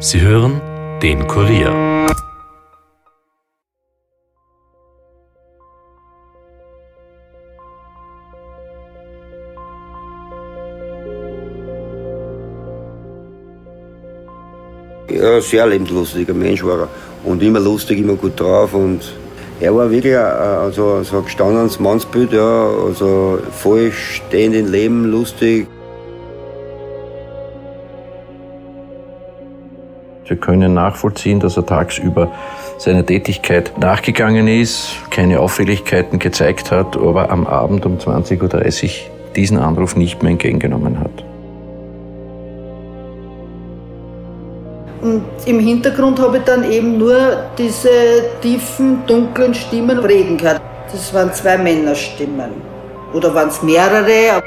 Sie hören den Kurier. Ja, sehr lebenslustiger Mensch war er. Und immer lustig, immer gut drauf. Und er war wirklich ein, also, so ein gestandenes Mannsbild, ja, also voll stehend im Leben, lustig. Können nachvollziehen, dass er tagsüber seiner Tätigkeit nachgegangen ist, keine Auffälligkeiten gezeigt hat, aber am Abend um 20.30 Uhr diesen Anruf nicht mehr entgegengenommen hat. Und im Hintergrund habe ich dann eben nur diese tiefen, dunklen Stimmen reden gehört. Das waren zwei Männerstimmen. Oder waren es mehrere?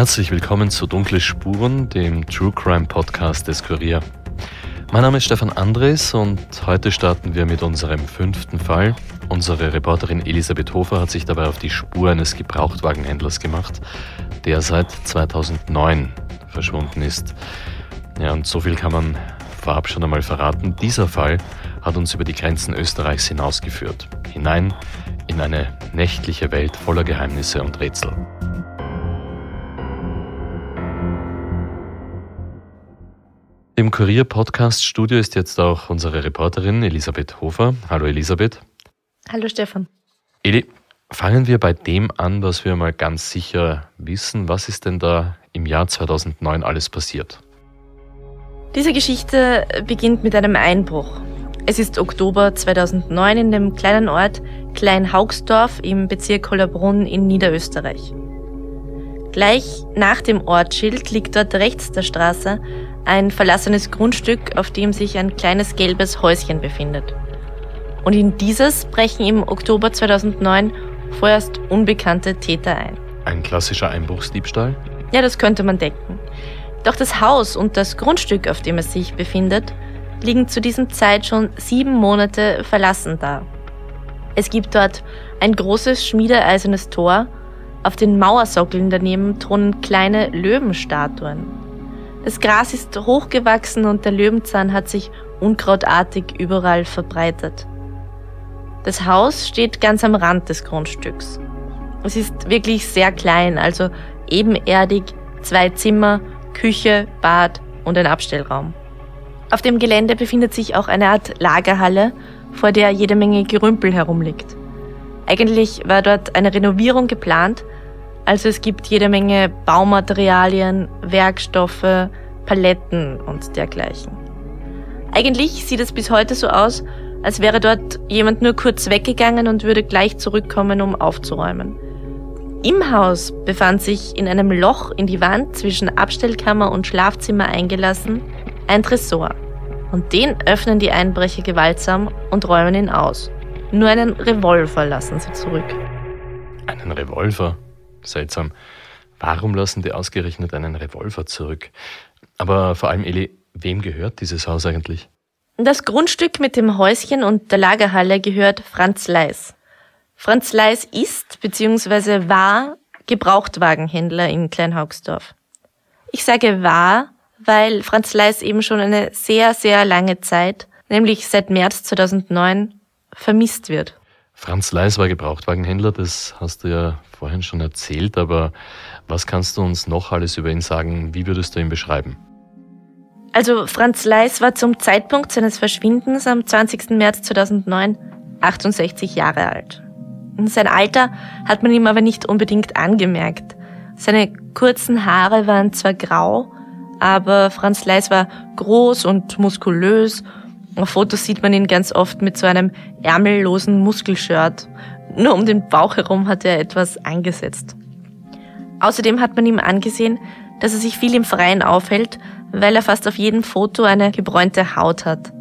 Herzlich willkommen zu Dunkle Spuren, dem True Crime Podcast des Kurier. Mein Name ist Stefan Andres und heute starten wir mit unserem fünften Fall. Unsere Reporterin Elisabeth Hofer hat sich dabei auf die Spur eines Gebrauchtwagenhändlers gemacht, der seit 2009 verschwunden ist. Ja, und so viel kann man vorab schon einmal verraten. Dieser Fall hat uns über die Grenzen Österreichs hinausgeführt, hinein in eine nächtliche Welt voller Geheimnisse und Rätsel. Im Kurier-Podcast-Studio ist jetzt auch unsere Reporterin Elisabeth Hofer. Hallo Elisabeth. Hallo Stefan. Eli, fangen wir bei dem an, was wir mal ganz sicher wissen. Was ist denn da im Jahr 2009 alles passiert? Diese Geschichte beginnt mit einem Einbruch. Es ist Oktober 2009 in dem kleinen Ort Klein-Haugsdorf im Bezirk Hollerbrunn in Niederösterreich. Gleich nach dem Ortsschild liegt dort rechts der Straße ein verlassenes Grundstück, auf dem sich ein kleines gelbes Häuschen befindet. Und in dieses brechen im Oktober 2009 vorerst unbekannte Täter ein. Ein klassischer Einbruchsdiebstahl? Ja, das könnte man denken. Doch das Haus und das Grundstück, auf dem es sich befindet, liegen zu diesem Zeit schon sieben Monate verlassen da. Es gibt dort ein großes schmiedeeisernes Tor, auf den Mauersockeln daneben thronen kleine Löwenstatuen. Das Gras ist hochgewachsen und der Löwenzahn hat sich unkrautartig überall verbreitet. Das Haus steht ganz am Rand des Grundstücks. Es ist wirklich sehr klein, also ebenerdig, zwei Zimmer, Küche, Bad und ein Abstellraum. Auf dem Gelände befindet sich auch eine Art Lagerhalle, vor der jede Menge Gerümpel herumliegt. Eigentlich war dort eine Renovierung geplant, also es gibt jede Menge Baumaterialien, Werkstoffe, Paletten und dergleichen. Eigentlich sieht es bis heute so aus, als wäre dort jemand nur kurz weggegangen und würde gleich zurückkommen, um aufzuräumen. Im Haus befand sich in einem Loch in die Wand zwischen Abstellkammer und Schlafzimmer eingelassen ein Tresor. Und den öffnen die Einbrecher gewaltsam und räumen ihn aus. Nur einen Revolver lassen sie zurück. Einen Revolver? Seltsam. Warum lassen die ausgerechnet einen Revolver zurück? Aber vor allem, Eli, wem gehört dieses Haus eigentlich? Das Grundstück mit dem Häuschen und der Lagerhalle gehört Franz Leis. Franz Leis ist bzw. war Gebrauchtwagenhändler in Kleinhaugsdorf. Ich sage war, weil Franz Leis eben schon eine sehr, sehr lange Zeit, nämlich seit März 2009, vermisst wird. Franz Leis war Gebrauchtwagenhändler, das hast du ja vorhin schon erzählt, aber was kannst du uns noch alles über ihn sagen? Wie würdest du ihn beschreiben? Also Franz Leis war zum Zeitpunkt seines Verschwindens am 20. März 2009 68 Jahre alt. Sein Alter hat man ihm aber nicht unbedingt angemerkt. Seine kurzen Haare waren zwar grau, aber Franz Leis war groß und muskulös. Auf Fotos sieht man ihn ganz oft mit so einem ärmellosen Muskelshirt. Nur um den Bauch herum hat er etwas angesetzt. Außerdem hat man ihm angesehen, dass er sich viel im Freien aufhält, weil er fast auf jedem Foto eine gebräunte Haut hat.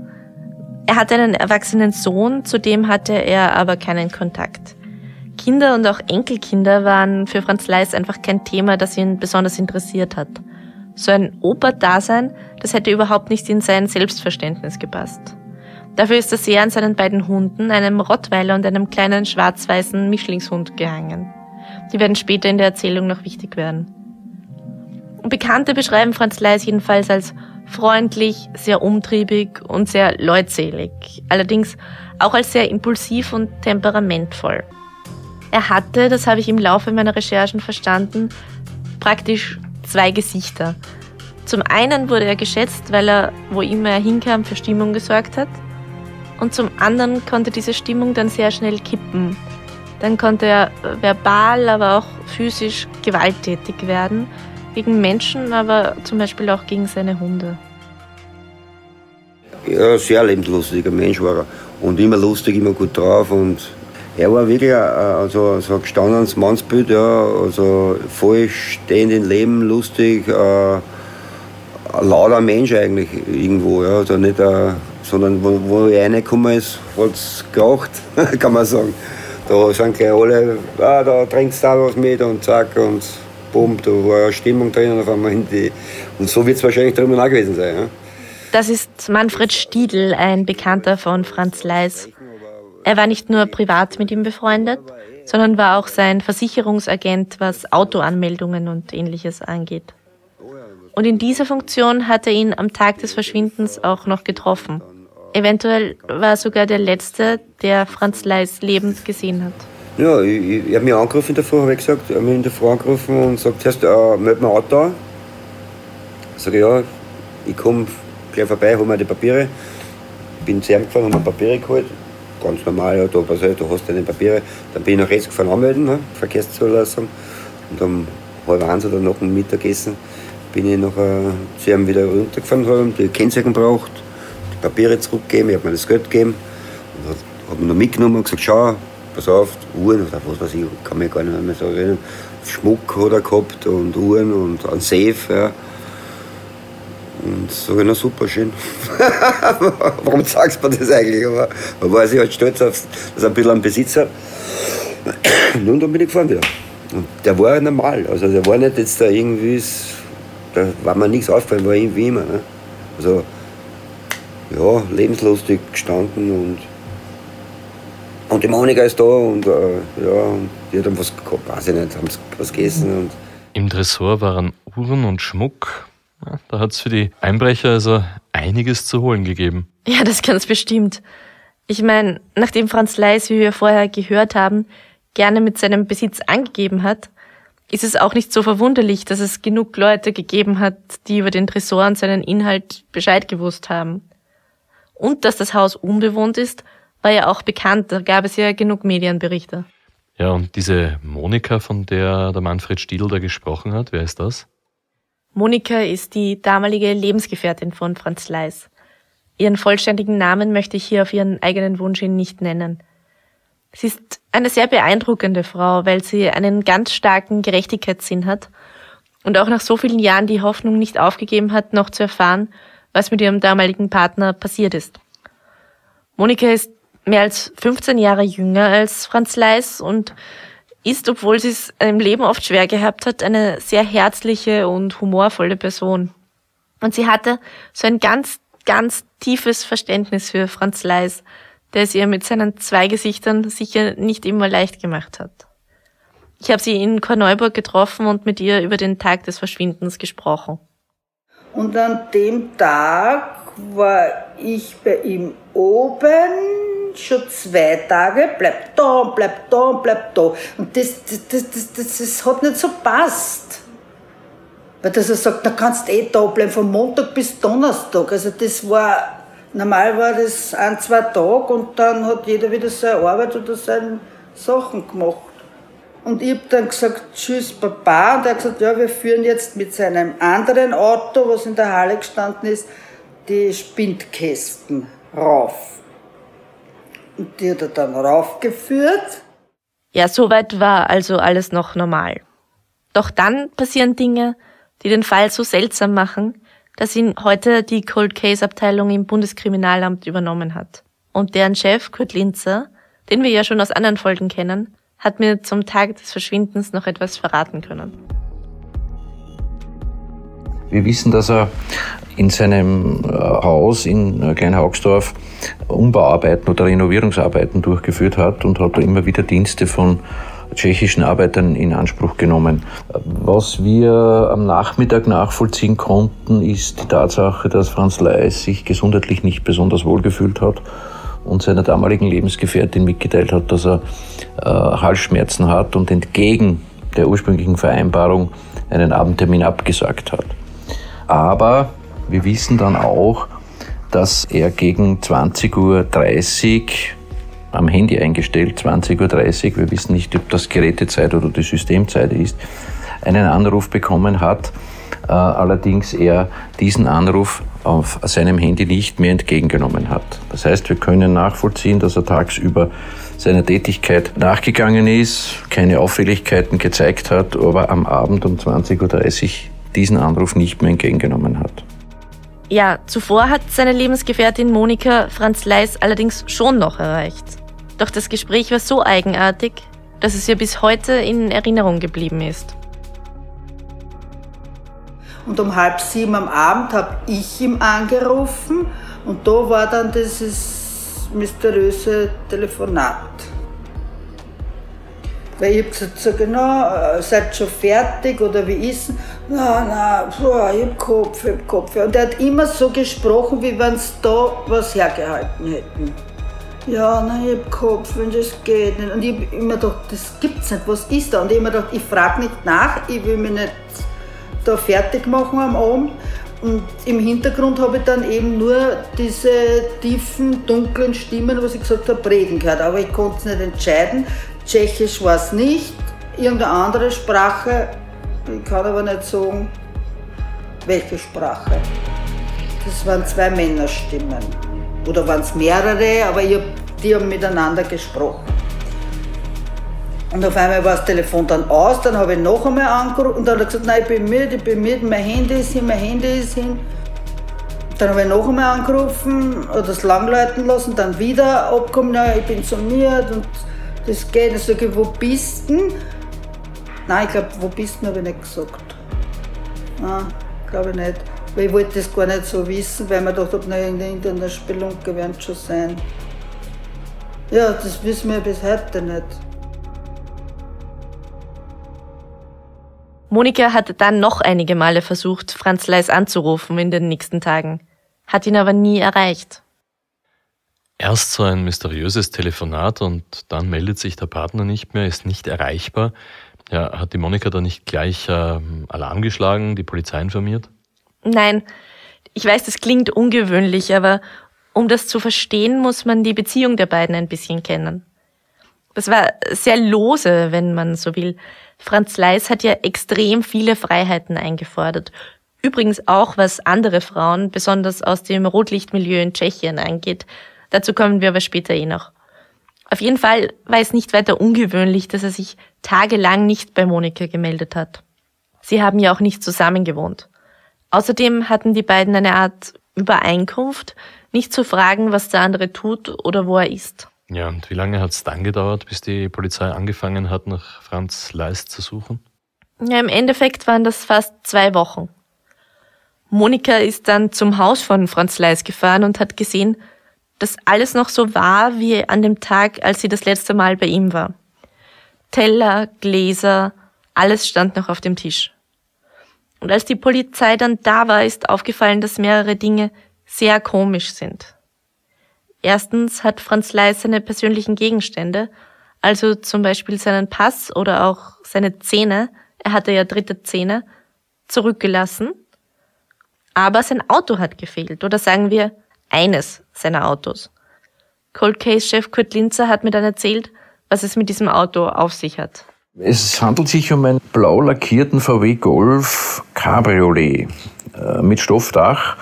Er hatte einen erwachsenen Sohn, zu dem hatte er aber keinen Kontakt. Kinder und auch Enkelkinder waren für Franz Leis einfach kein Thema, das ihn besonders interessiert hat. So ein Oper-Dasein, das hätte überhaupt nicht in sein Selbstverständnis gepasst. Dafür ist er sehr an seinen beiden Hunden, einem Rottweiler und einem kleinen schwarz-weißen Mischlingshund, gehangen. Die werden später in der Erzählung noch wichtig werden. Bekannte beschreiben Franz Leis jedenfalls als freundlich, sehr umtriebig und sehr leutselig, allerdings auch als sehr impulsiv und temperamentvoll. Er hatte, das habe ich im Laufe meiner Recherchen verstanden, praktisch zwei Gesichter. Zum einen wurde er geschätzt, weil er, wo immer er hinkam, für Stimmung gesorgt hat. Und zum anderen konnte diese Stimmung dann sehr schnell kippen. Dann konnte er verbal, aber auch physisch gewalttätig werden gegen Menschen, aber zum Beispiel auch gegen seine Hunde. Ja, sehr lebenslustiger Mensch war er. Und immer lustig, immer gut drauf. Und er war wirklich ein, also, so ein gestandenes Mannsbild, ja, also voll stehend im Leben, lustig, äh, ein lauter Mensch eigentlich irgendwo. Ja, also nicht, äh, sondern wo, wo er reingekommen ist, hat es geraucht, kann man sagen. Da sind gleich alle, ah, da trinkst du auch was mit und zack. Und bumm, da war eine Stimmung drin und auf einmal in die. Und so wird es wahrscheinlich drüben auch gewesen sein. Ja? Das ist Manfred Stiedl, ein Bekannter von Franz Leis. Er war nicht nur privat mit ihm befreundet, sondern war auch sein Versicherungsagent, was Autoanmeldungen und ähnliches angeht. Und in dieser Funktion hat er ihn am Tag des Verschwindens auch noch getroffen. Eventuell war sogar der Letzte, der Franz Leis lebend gesehen hat. Ja, ich, ich habe mich angerufen in der Früh, habe ich gesagt. Ich habe mich in der Früh angerufen und gesagt, zuerst, äh, meld mir ein Auto an. Ich sage, ja, ich komme gleich vorbei, hole mir die Papiere. Bin zu ihm gefahren, habe mir Papiere geholt. Ganz normal, ja, da, pass du hast deine Papiere. Dann bin ich nach rechts gefahren anmelden, ne, Verkehrszulassung. Und um halb eins oder nach dem Mittagessen bin ich nachher zu ihm wieder runtergefahren, habe die Kennzeichen braucht, die Papiere zurückgegeben, ich habe mir das Geld gegeben. Und habe mich noch mitgenommen und gesagt, schau, pass auf, Uhren oder was weiß ich, kann mich gar nicht mehr so erinnern. Schmuck hat er gehabt und Uhren und ein Safe. Ja. Und ich, na super, schön. Warum sagst du mir das eigentlich? Aber man war sich halt stolz auf, dass er ein bisschen einen Besitz hat. und dann bin ich gefahren wieder. Und der war normal. Also der war nicht jetzt da irgendwie, da war mir nichts aufgefallen, war irgendwie immer. Ne? Also ja, lebenslustig gestanden und und die Monika ist da und äh, ja, die hat dann was gehabt, weiß ich nicht, haben was gegessen. Und Im Tresor waren Uhren und Schmuck. Ja, da hat es für die Einbrecher also einiges zu holen gegeben. Ja, das ganz bestimmt. Ich meine, nachdem Franz Leis, wie wir vorher gehört haben, gerne mit seinem Besitz angegeben hat, ist es auch nicht so verwunderlich, dass es genug Leute gegeben hat, die über den Tresor und seinen Inhalt Bescheid gewusst haben. Und dass das Haus unbewohnt ist war ja auch bekannt, da gab es ja genug Medienberichte. Ja, und diese Monika, von der der Manfred Stiedl da gesprochen hat, wer ist das? Monika ist die damalige Lebensgefährtin von Franz Leis. Ihren vollständigen Namen möchte ich hier auf ihren eigenen Wunsch hin nicht nennen. Sie ist eine sehr beeindruckende Frau, weil sie einen ganz starken Gerechtigkeitssinn hat und auch nach so vielen Jahren die Hoffnung nicht aufgegeben hat, noch zu erfahren, was mit ihrem damaligen Partner passiert ist. Monika ist mehr als 15 Jahre jünger als Franz Leis und ist, obwohl sie es im Leben oft schwer gehabt hat, eine sehr herzliche und humorvolle Person. Und sie hatte so ein ganz, ganz tiefes Verständnis für Franz Leis, der es ihr mit seinen zwei Gesichtern sicher nicht immer leicht gemacht hat. Ich habe sie in Korneuburg getroffen und mit ihr über den Tag des Verschwindens gesprochen. Und an dem Tag war ich bei ihm oben schon zwei Tage, bleib da, bleib da, bleib da. Und das, das, das, das, das, hat nicht so passt. Weil dass er sagt, da kannst eh da bleiben, von Montag bis Donnerstag. Also das war, normal war das ein, zwei Tage und dann hat jeder wieder seine Arbeit oder seine Sachen gemacht. Und ich habe dann gesagt, tschüss Papa. Und er hat gesagt, ja, wir führen jetzt mit seinem anderen Auto, was in der Halle gestanden ist, die Spindkästen rauf. Und die hat er dann raufgeführt. Ja, soweit war also alles noch normal. Doch dann passieren Dinge, die den Fall so seltsam machen, dass ihn heute die Cold Case Abteilung im Bundeskriminalamt übernommen hat. Und deren Chef, Kurt Linzer, den wir ja schon aus anderen Folgen kennen, hat mir zum Tag des Verschwindens noch etwas verraten können. Wir wissen, dass er in seinem äh, Haus in äh, Kleinhaugsdorf Umbauarbeiten oder Renovierungsarbeiten durchgeführt hat und hat da immer wieder Dienste von tschechischen Arbeitern in Anspruch genommen. Was wir am Nachmittag nachvollziehen konnten, ist die Tatsache, dass Franz Leis sich gesundheitlich nicht besonders wohl gefühlt hat und seiner damaligen Lebensgefährtin mitgeteilt hat, dass er äh, Halsschmerzen hat und entgegen der ursprünglichen Vereinbarung einen Abendtermin abgesagt hat. Aber wir wissen dann auch, dass er gegen 20.30 Uhr am Handy eingestellt, 20.30 Uhr, wir wissen nicht, ob das Gerätezeit oder die Systemzeit ist, einen Anruf bekommen hat, äh, allerdings er diesen Anruf auf seinem Handy nicht mehr entgegengenommen hat. Das heißt, wir können nachvollziehen, dass er tagsüber seiner Tätigkeit nachgegangen ist, keine Auffälligkeiten gezeigt hat, aber am Abend um 20.30 Uhr diesen Anruf nicht mehr entgegengenommen hat. Ja, zuvor hat seine Lebensgefährtin Monika Franz Leis allerdings schon noch erreicht. Doch das Gespräch war so eigenartig, dass es ihr bis heute in Erinnerung geblieben ist. Und um halb sieben am Abend habe ich ihm angerufen und da war dann dieses mysteriöse Telefonat. Weil ich habe gesagt, so genau, äh, seid schon fertig oder wie ist es? Nein, boah, ich hab Kopf, ich hab Kopf. Und er hat immer so gesprochen, wie wenn sie da was hergehalten hätten. Ja, nein, ich hab Kopf, wenn das geht nicht. Und ich hab immer gedacht, das gibt's nicht, was ist da? Und ich hab immer gedacht, ich frage nicht nach, ich will mich nicht da fertig machen am Abend. Und im Hintergrund habe ich dann eben nur diese tiefen, dunklen Stimmen, was ich gesagt habe, reden gehört. Aber ich konnte es nicht entscheiden. Tschechisch war es nicht, irgendeine andere Sprache. Ich kann aber nicht sagen, welche Sprache. Das waren zwei Männerstimmen. Oder waren es mehrere, aber ich, die haben miteinander gesprochen. Und auf einmal war das Telefon dann aus, dann habe ich noch einmal angerufen und dann hat er gesagt, nein, ich bin müde, ich bin müde, mein Handy ist hin, mein Handy ist hin. Dann habe ich noch einmal angerufen oder es langleiten lassen, dann wieder abgekommen, nein, ich bin müde und das geht. Dann sage ich, wo bist du? Nein, ich glaube, wo bist du, habe ich nicht gesagt. Nein, glaube ich nicht. Weil ich wollte das gar nicht so wissen, weil man dachte, in der Internetspelunke werden schon sein. Ja, das wissen wir bis heute nicht. Monika hatte dann noch einige Male versucht, Franz Leis anzurufen in den nächsten Tagen, hat ihn aber nie erreicht. Erst so ein mysteriöses Telefonat und dann meldet sich der Partner nicht mehr, ist nicht erreichbar. Ja, hat die Monika da nicht gleich äh, Alarm geschlagen, die Polizei informiert? Nein, ich weiß, das klingt ungewöhnlich, aber um das zu verstehen, muss man die Beziehung der beiden ein bisschen kennen. Das war sehr lose, wenn man so will. Franz Leis hat ja extrem viele Freiheiten eingefordert. Übrigens auch, was andere Frauen, besonders aus dem Rotlichtmilieu in Tschechien angeht. Dazu kommen wir aber später eh noch. Auf jeden Fall war es nicht weiter ungewöhnlich, dass er sich tagelang nicht bei Monika gemeldet hat. Sie haben ja auch nicht zusammen gewohnt. Außerdem hatten die beiden eine Art Übereinkunft, nicht zu fragen, was der andere tut oder wo er ist. Ja, und wie lange hat es dann gedauert, bis die Polizei angefangen hat, nach Franz Leist zu suchen? Ja, im Endeffekt waren das fast zwei Wochen. Monika ist dann zum Haus von Franz Leis gefahren und hat gesehen, dass alles noch so war wie an dem Tag, als sie das letzte Mal bei ihm war. Teller, Gläser, alles stand noch auf dem Tisch. Und als die Polizei dann da war, ist aufgefallen, dass mehrere Dinge sehr komisch sind. Erstens hat Franz Leis seine persönlichen Gegenstände, also zum Beispiel seinen Pass oder auch seine Zähne, er hatte ja dritte Zähne, zurückgelassen. Aber sein Auto hat gefehlt, oder sagen wir eines seiner Autos. Cold Case-Chef Kurt Linzer hat mir dann erzählt, was es mit diesem Auto auf sich hat. Es handelt sich um einen blau lackierten VW Golf Cabriolet äh, mit Stoffdach.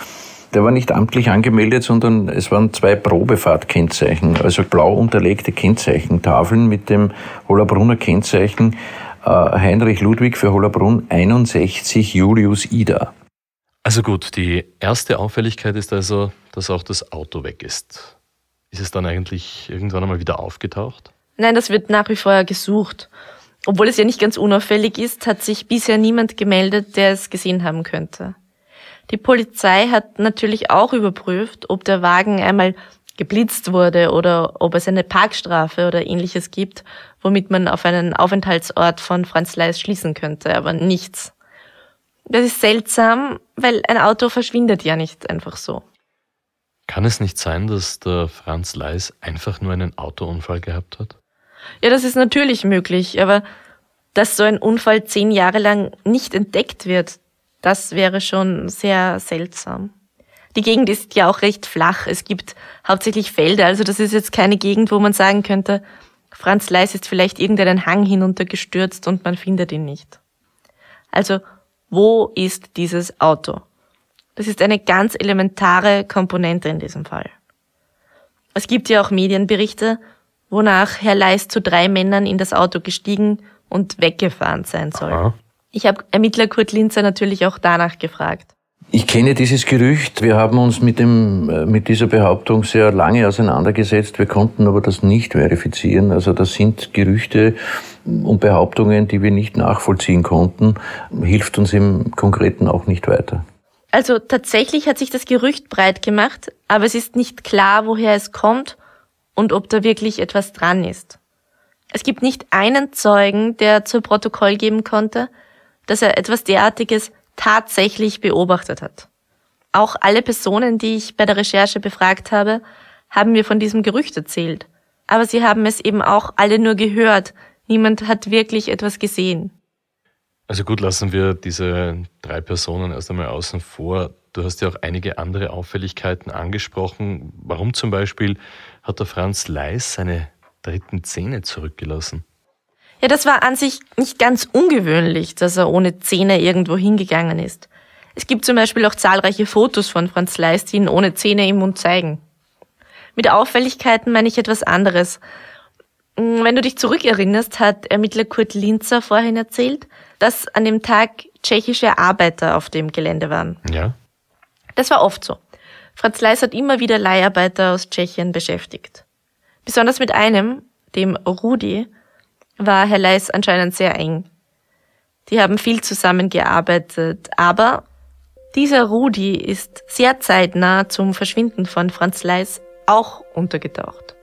Der war nicht amtlich angemeldet, sondern es waren zwei Probefahrtkennzeichen, also blau unterlegte Kennzeichentafeln mit dem Hollerbrunner Kennzeichen äh, Heinrich Ludwig für Hollerbrunn 61 Julius Ida. Also gut, die erste Auffälligkeit ist also, dass auch das Auto weg ist. Ist es dann eigentlich irgendwann einmal wieder aufgetaucht? Nein, das wird nach wie vor gesucht. Obwohl es ja nicht ganz unauffällig ist, hat sich bisher niemand gemeldet, der es gesehen haben könnte. Die Polizei hat natürlich auch überprüft, ob der Wagen einmal geblitzt wurde oder ob es eine Parkstrafe oder ähnliches gibt, womit man auf einen Aufenthaltsort von Franz Leis schließen könnte, aber nichts. Das ist seltsam, weil ein Auto verschwindet ja nicht einfach so. Kann es nicht sein, dass der Franz Leis einfach nur einen Autounfall gehabt hat? Ja, das ist natürlich möglich, aber dass so ein Unfall zehn Jahre lang nicht entdeckt wird, das wäre schon sehr seltsam. Die Gegend ist ja auch recht flach. Es gibt hauptsächlich Felder, also das ist jetzt keine Gegend, wo man sagen könnte, Franz Leis ist vielleicht irgendeinen Hang hinuntergestürzt und man findet ihn nicht. Also wo ist dieses Auto? Das ist eine ganz elementare Komponente in diesem Fall. Es gibt ja auch Medienberichte, wonach Herr Leis zu drei Männern in das Auto gestiegen und weggefahren sein soll. Aha. Ich habe Ermittler Kurt Linzer natürlich auch danach gefragt. Ich kenne dieses Gerücht. Wir haben uns mit, dem, äh, mit dieser Behauptung sehr lange auseinandergesetzt. Wir konnten aber das nicht verifizieren. Also das sind Gerüchte und Behauptungen, die wir nicht nachvollziehen konnten. Hilft uns im Konkreten auch nicht weiter. Also tatsächlich hat sich das Gerücht breit gemacht, aber es ist nicht klar, woher es kommt und ob da wirklich etwas dran ist. Es gibt nicht einen Zeugen, der zu Protokoll geben konnte, dass er etwas derartiges tatsächlich beobachtet hat. Auch alle Personen, die ich bei der Recherche befragt habe, haben mir von diesem Gerücht erzählt. Aber sie haben es eben auch alle nur gehört. Niemand hat wirklich etwas gesehen. Also gut, lassen wir diese drei Personen erst einmal außen vor. Du hast ja auch einige andere Auffälligkeiten angesprochen. Warum zum Beispiel hat der Franz Leis seine dritten Zähne zurückgelassen? Ja, das war an sich nicht ganz ungewöhnlich, dass er ohne Zähne irgendwo hingegangen ist. Es gibt zum Beispiel auch zahlreiche Fotos von Franz Leis, die ihn ohne Zähne im Mund zeigen. Mit Auffälligkeiten meine ich etwas anderes. Hm, wenn du dich zurückerinnerst, hat Ermittler Kurt Linzer vorhin erzählt, dass an dem Tag tschechische Arbeiter auf dem Gelände waren. Ja. Das war oft so. Franz Leis hat immer wieder Leiharbeiter aus Tschechien beschäftigt. Besonders mit einem, dem Rudi, war Herr Leis anscheinend sehr eng. Die haben viel zusammengearbeitet, aber dieser Rudi ist sehr zeitnah zum Verschwinden von Franz Leis auch untergetaucht.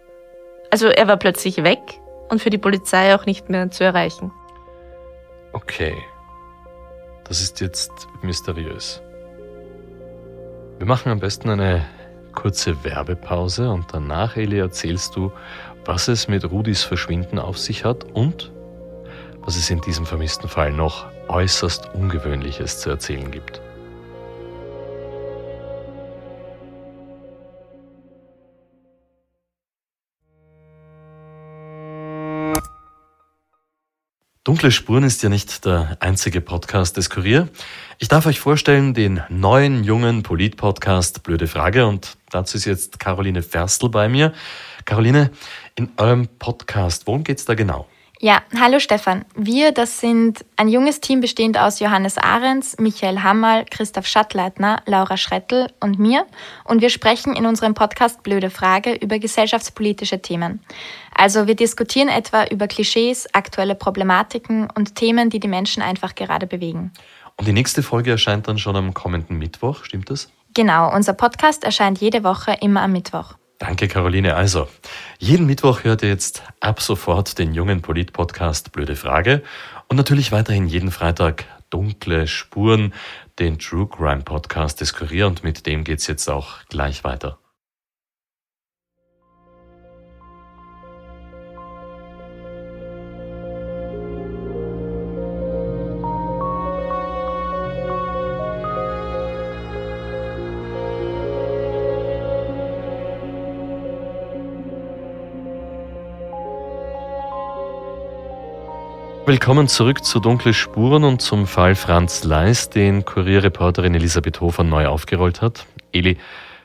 Also er war plötzlich weg und für die Polizei auch nicht mehr zu erreichen. Okay, das ist jetzt mysteriös. Wir machen am besten eine kurze Werbepause und danach, Eli, erzählst du, was es mit Rudis Verschwinden auf sich hat und was es in diesem vermissten Fall noch äußerst Ungewöhnliches zu erzählen gibt. Dunkle Spuren ist ja nicht der einzige Podcast des Kurier. Ich darf euch vorstellen den neuen jungen Polit-Podcast Blöde Frage und dazu ist jetzt Caroline Ferstl bei mir. Caroline, in eurem Podcast, worum geht es da genau? Ja, hallo Stefan. Wir, das sind ein junges Team bestehend aus Johannes Ahrens, Michael Hammerl, Christoph Schattleitner, Laura Schrettel und mir. Und wir sprechen in unserem Podcast Blöde Frage über gesellschaftspolitische Themen. Also wir diskutieren etwa über Klischees, aktuelle Problematiken und Themen, die die Menschen einfach gerade bewegen. Und die nächste Folge erscheint dann schon am kommenden Mittwoch, stimmt das? Genau, unser Podcast erscheint jede Woche immer am Mittwoch. Danke, Caroline. Also, jeden Mittwoch hört ihr jetzt ab sofort den jungen Polit-Podcast Blöde Frage und natürlich weiterhin jeden Freitag Dunkle Spuren, den True Crime Podcast des Kurier und mit dem geht's jetzt auch gleich weiter. Willkommen zurück zu Dunkle Spuren und zum Fall Franz Leis, den Kurierreporterin Elisabeth Hofer neu aufgerollt hat. Eli,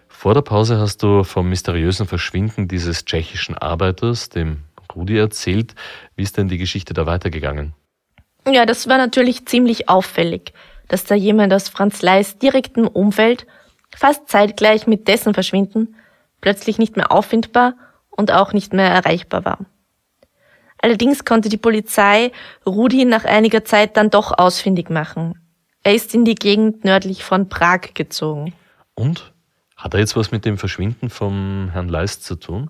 vor der Pause hast du vom mysteriösen Verschwinden dieses tschechischen Arbeiters, dem Rudi, erzählt. Wie ist denn die Geschichte da weitergegangen? Ja, das war natürlich ziemlich auffällig, dass da jemand aus Franz Leis direktem Umfeld, fast zeitgleich mit dessen Verschwinden, plötzlich nicht mehr auffindbar und auch nicht mehr erreichbar war. Allerdings konnte die Polizei Rudi nach einiger Zeit dann doch ausfindig machen. Er ist in die Gegend nördlich von Prag gezogen. Und? Hat er jetzt was mit dem Verschwinden vom Herrn Leist zu tun?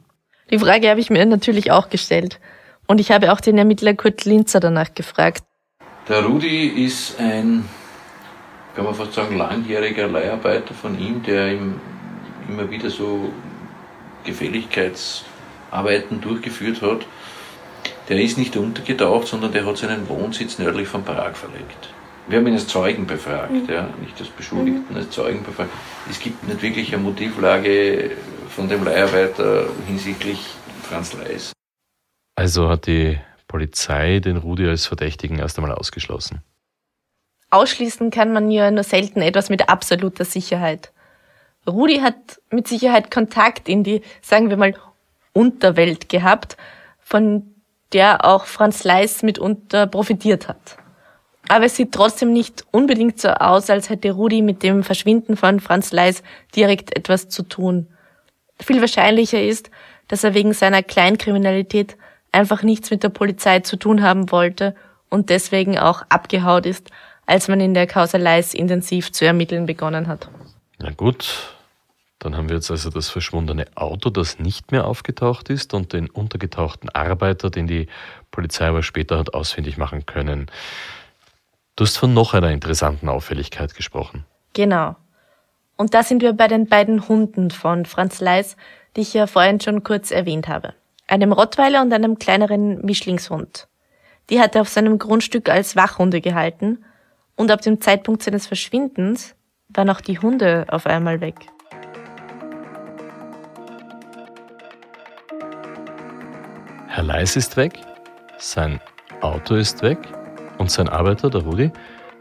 Die Frage habe ich mir natürlich auch gestellt. Und ich habe auch den Ermittler Kurt Linzer danach gefragt. Der Rudi ist ein, kann man fast sagen, langjähriger Leiharbeiter von ihm, der ihm immer wieder so Gefälligkeitsarbeiten durchgeführt hat. Der ist nicht untergetaucht, sondern der hat seinen Wohnsitz nördlich von Prag verlegt. Wir haben ihn als Zeugen befragt, mhm. ja, nicht als Beschuldigten, mhm. als Zeugen befragt. Es gibt nicht wirklich eine Motivlage von dem Leiharbeiter hinsichtlich Franz Leis. Also hat die Polizei den Rudi als Verdächtigen erst einmal ausgeschlossen. Ausschließen kann man ja nur selten etwas mit absoluter Sicherheit. Rudi hat mit Sicherheit Kontakt in die, sagen wir mal, Unterwelt gehabt, von der auch Franz Leis mitunter profitiert hat. Aber es sieht trotzdem nicht unbedingt so aus, als hätte Rudi mit dem Verschwinden von Franz Leis direkt etwas zu tun. Viel wahrscheinlicher ist, dass er wegen seiner Kleinkriminalität einfach nichts mit der Polizei zu tun haben wollte und deswegen auch abgehaut ist, als man in der Causa Leis intensiv zu ermitteln begonnen hat. Na gut, dann haben wir jetzt also das verschwundene Auto, das nicht mehr aufgetaucht ist, und den untergetauchten Arbeiter, den die Polizei aber später hat ausfindig machen können. Du hast von noch einer interessanten Auffälligkeit gesprochen. Genau. Und da sind wir bei den beiden Hunden von Franz Leis, die ich ja vorhin schon kurz erwähnt habe. Einem Rottweiler und einem kleineren Mischlingshund. Die hat er auf seinem Grundstück als Wachhunde gehalten und ab dem Zeitpunkt seines Verschwindens waren auch die Hunde auf einmal weg. Herr Leis ist weg, sein Auto ist weg und sein Arbeiter, der Rudi.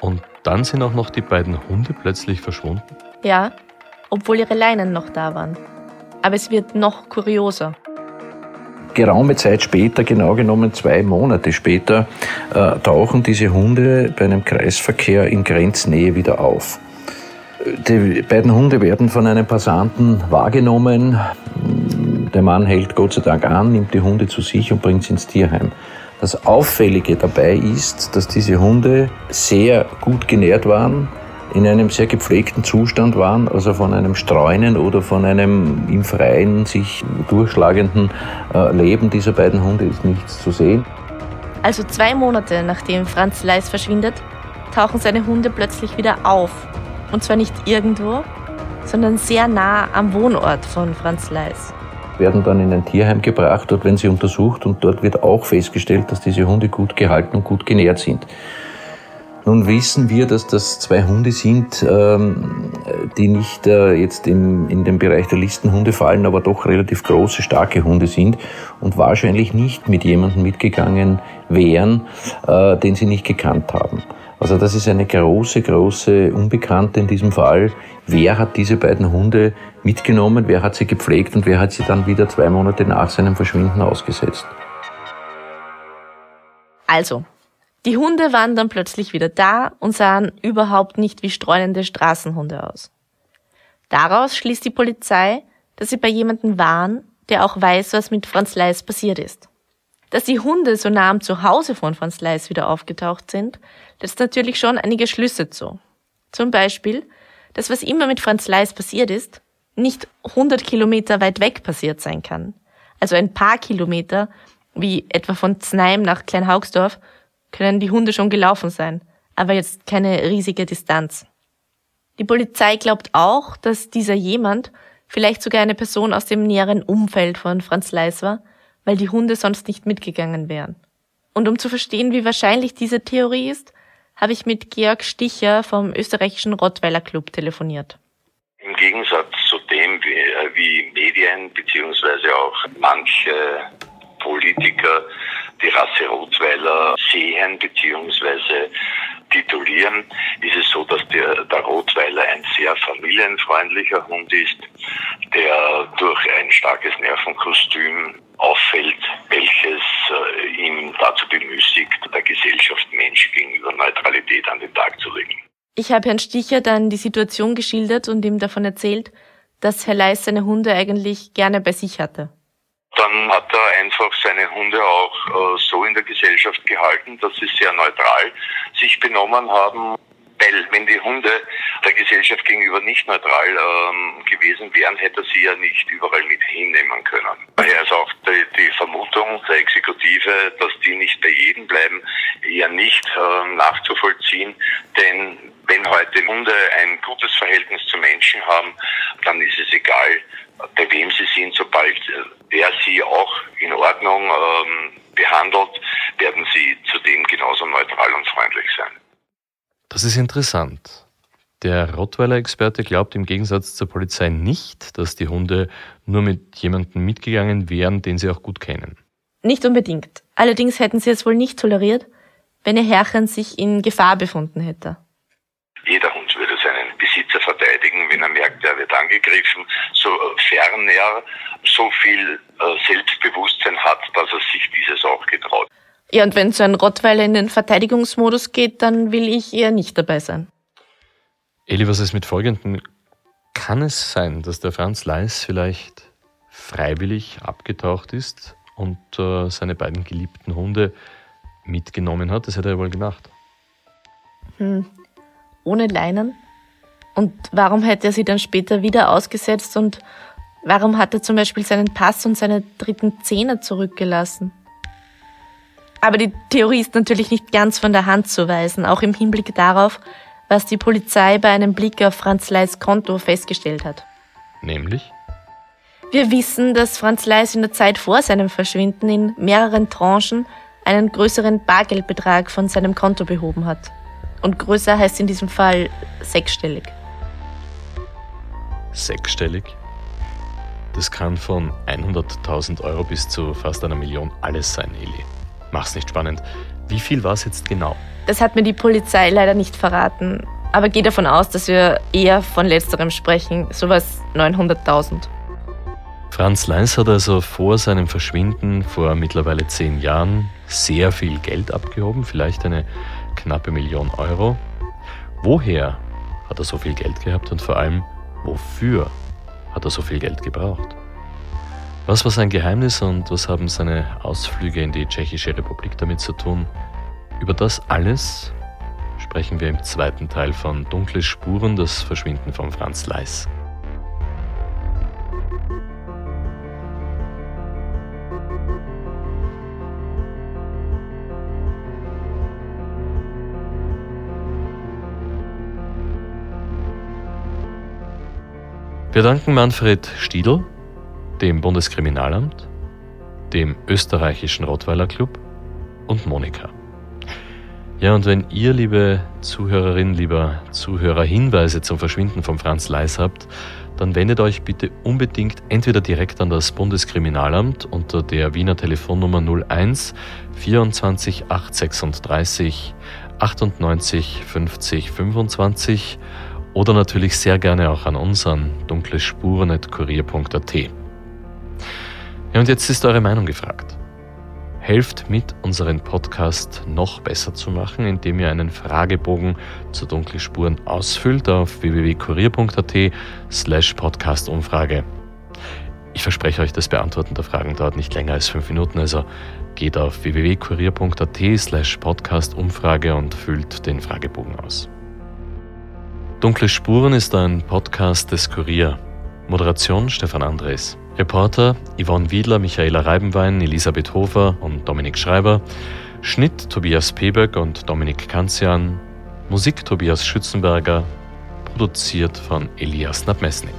Und dann sind auch noch die beiden Hunde plötzlich verschwunden. Ja, obwohl ihre Leinen noch da waren. Aber es wird noch kurioser. Geraume Zeit später, genau genommen zwei Monate später, äh, tauchen diese Hunde bei einem Kreisverkehr in Grenznähe wieder auf. Die beiden Hunde werden von einem Passanten wahrgenommen. Der Mann hält Gott sei Dank an, nimmt die Hunde zu sich und bringt sie ins Tierheim. Das Auffällige dabei ist, dass diese Hunde sehr gut genährt waren, in einem sehr gepflegten Zustand waren, also von einem Streunen oder von einem im Freien sich durchschlagenden äh, Leben dieser beiden Hunde ist nichts zu sehen. Also zwei Monate nachdem Franz Leis verschwindet, tauchen seine Hunde plötzlich wieder auf. Und zwar nicht irgendwo, sondern sehr nah am Wohnort von Franz Leis werden dann in ein Tierheim gebracht, dort werden sie untersucht und dort wird auch festgestellt, dass diese Hunde gut gehalten und gut genährt sind. Nun wissen wir, dass das zwei Hunde sind, ähm, die nicht äh, jetzt in den Bereich der Listenhunde fallen, aber doch relativ große, starke Hunde sind und wahrscheinlich nicht mit jemandem mitgegangen wären, äh, den sie nicht gekannt haben. Also das ist eine große, große Unbekannte in diesem Fall. Wer hat diese beiden Hunde mitgenommen, wer hat sie gepflegt und wer hat sie dann wieder zwei Monate nach seinem Verschwinden ausgesetzt? Also, die Hunde waren dann plötzlich wieder da und sahen überhaupt nicht wie streunende Straßenhunde aus. Daraus schließt die Polizei, dass sie bei jemandem waren, der auch weiß, was mit Franz Leis passiert ist. Dass die Hunde so nah am Zuhause von Franz Leis wieder aufgetaucht sind, lässt natürlich schon einige Schlüsse zu. Zum Beispiel, dass was immer mit Franz Leis passiert ist, nicht 100 Kilometer weit weg passiert sein kann. Also ein paar Kilometer, wie etwa von Znaim nach Kleinhaugsdorf, können die Hunde schon gelaufen sein, aber jetzt keine riesige Distanz. Die Polizei glaubt auch, dass dieser jemand vielleicht sogar eine Person aus dem näheren Umfeld von Franz Leis war, weil die Hunde sonst nicht mitgegangen wären. Und um zu verstehen, wie wahrscheinlich diese Theorie ist, habe ich mit Georg Sticher vom österreichischen Rottweiler Club telefoniert. Im Gegensatz zu dem, wie, äh, Medien beziehungsweise auch manche Politiker die Rasse Rottweiler sehen beziehungsweise titulieren, ist es so, dass der, der Rottweiler ein sehr familienfreundlicher Hund ist, der durch ein starkes Nervenkostüm auffällt, welches äh, ihn dazu bemüßigt, der Gesellschaft Mensch gegenüber Neutralität an den Tag zu legen. Ich habe Herrn Sticher dann die Situation geschildert und ihm davon erzählt, dass Herr Leis seine Hunde eigentlich gerne bei sich hatte. Dann hat er einfach seine Hunde auch äh, so in der Gesellschaft gehalten, dass sie sehr neutral sich benommen haben. Weil wenn die Hunde der Gesellschaft gegenüber nicht neutral ähm, gewesen wären, hätte sie ja nicht überall mit hinnehmen können. Daher ist auch die, die Vermutung der Exekutive, dass die nicht bei jedem bleiben, eher nicht äh, nachzuvollziehen. Denn wenn heute Hunde ein gutes Verhältnis zu Menschen haben, dann ist es egal, bei wem sie sind, sobald der sie auch in Ordnung ähm, behandelt, werden sie zudem genauso neutral und freundlich sein. Das ist interessant. Der Rottweiler-Experte glaubt im Gegensatz zur Polizei nicht, dass die Hunde nur mit jemandem mitgegangen wären, den sie auch gut kennen. Nicht unbedingt. Allerdings hätten sie es wohl nicht toleriert, wenn ihr Herrchen sich in Gefahr befunden hätte. Jeder Hund würde seinen Besitzer verteidigen, wenn er merkt, er wird angegriffen, sofern er so viel äh, Selbstbewusstsein hat, dass er sich dieses auch getraut. Ja, und wenn so ein Rottweiler in den Verteidigungsmodus geht, dann will ich eher nicht dabei sein. Eli, was ist mit folgendem? Kann es sein, dass der Franz Leis vielleicht freiwillig abgetaucht ist und äh, seine beiden geliebten Hunde mitgenommen hat? Das hätte er wohl gemacht. Hm. Ohne Leinen? Und warum hätte er sie dann später wieder ausgesetzt und warum hat er zum Beispiel seinen Pass und seine dritten Zähne zurückgelassen? Aber die Theorie ist natürlich nicht ganz von der Hand zu weisen, auch im Hinblick darauf, was die Polizei bei einem Blick auf Franz Leis Konto festgestellt hat. Nämlich? Wir wissen, dass Franz Leis in der Zeit vor seinem Verschwinden in mehreren Tranchen einen größeren Bargeldbetrag von seinem Konto behoben hat. Und größer heißt in diesem Fall sechsstellig. Sechsstellig? Das kann von 100.000 Euro bis zu fast einer Million alles sein, Eli. Mach's nicht spannend. Wie viel war es jetzt genau? Das hat mir die Polizei leider nicht verraten. Aber gehe davon aus, dass wir eher von letzterem sprechen. Sowas 900.000. Franz Leins hat also vor seinem Verschwinden vor mittlerweile zehn Jahren sehr viel Geld abgehoben, vielleicht eine knappe Million Euro. Woher hat er so viel Geld gehabt und vor allem, wofür hat er so viel Geld gebraucht? Was war sein Geheimnis und was haben seine Ausflüge in die Tschechische Republik damit zu tun? Über das alles sprechen wir im zweiten Teil von Dunkle Spuren, das Verschwinden von Franz Leis. Wir danken Manfred Stiedl dem Bundeskriminalamt, dem österreichischen Rottweiler Club und Monika. Ja, und wenn ihr, liebe Zuhörerin, lieber Zuhörer, Hinweise zum Verschwinden von Franz Leis habt, dann wendet euch bitte unbedingt entweder direkt an das Bundeskriminalamt unter der Wiener Telefonnummer 01 24 836 98 50 25 oder natürlich sehr gerne auch an uns an dunklespuren.kurier.at. Ja, und jetzt ist eure Meinung gefragt. Helft mit, unseren Podcast noch besser zu machen, indem ihr einen Fragebogen zu dunklen Spuren ausfüllt auf www.kurier.at slash podcastumfrage. Ich verspreche euch, das Beantworten der Fragen dauert nicht länger als fünf Minuten, also geht auf www.kurier.at slash podcastumfrage und füllt den Fragebogen aus. Dunkle Spuren ist ein Podcast des Kurier. Moderation Stefan Andres. Reporter Yvonne Wiedler, Michaela Reibenwein, Elisabeth Hofer und Dominik Schreiber. Schnitt Tobias Peböck und Dominik Kanzian. Musik Tobias Schützenberger. Produziert von Elias Nabmesnik.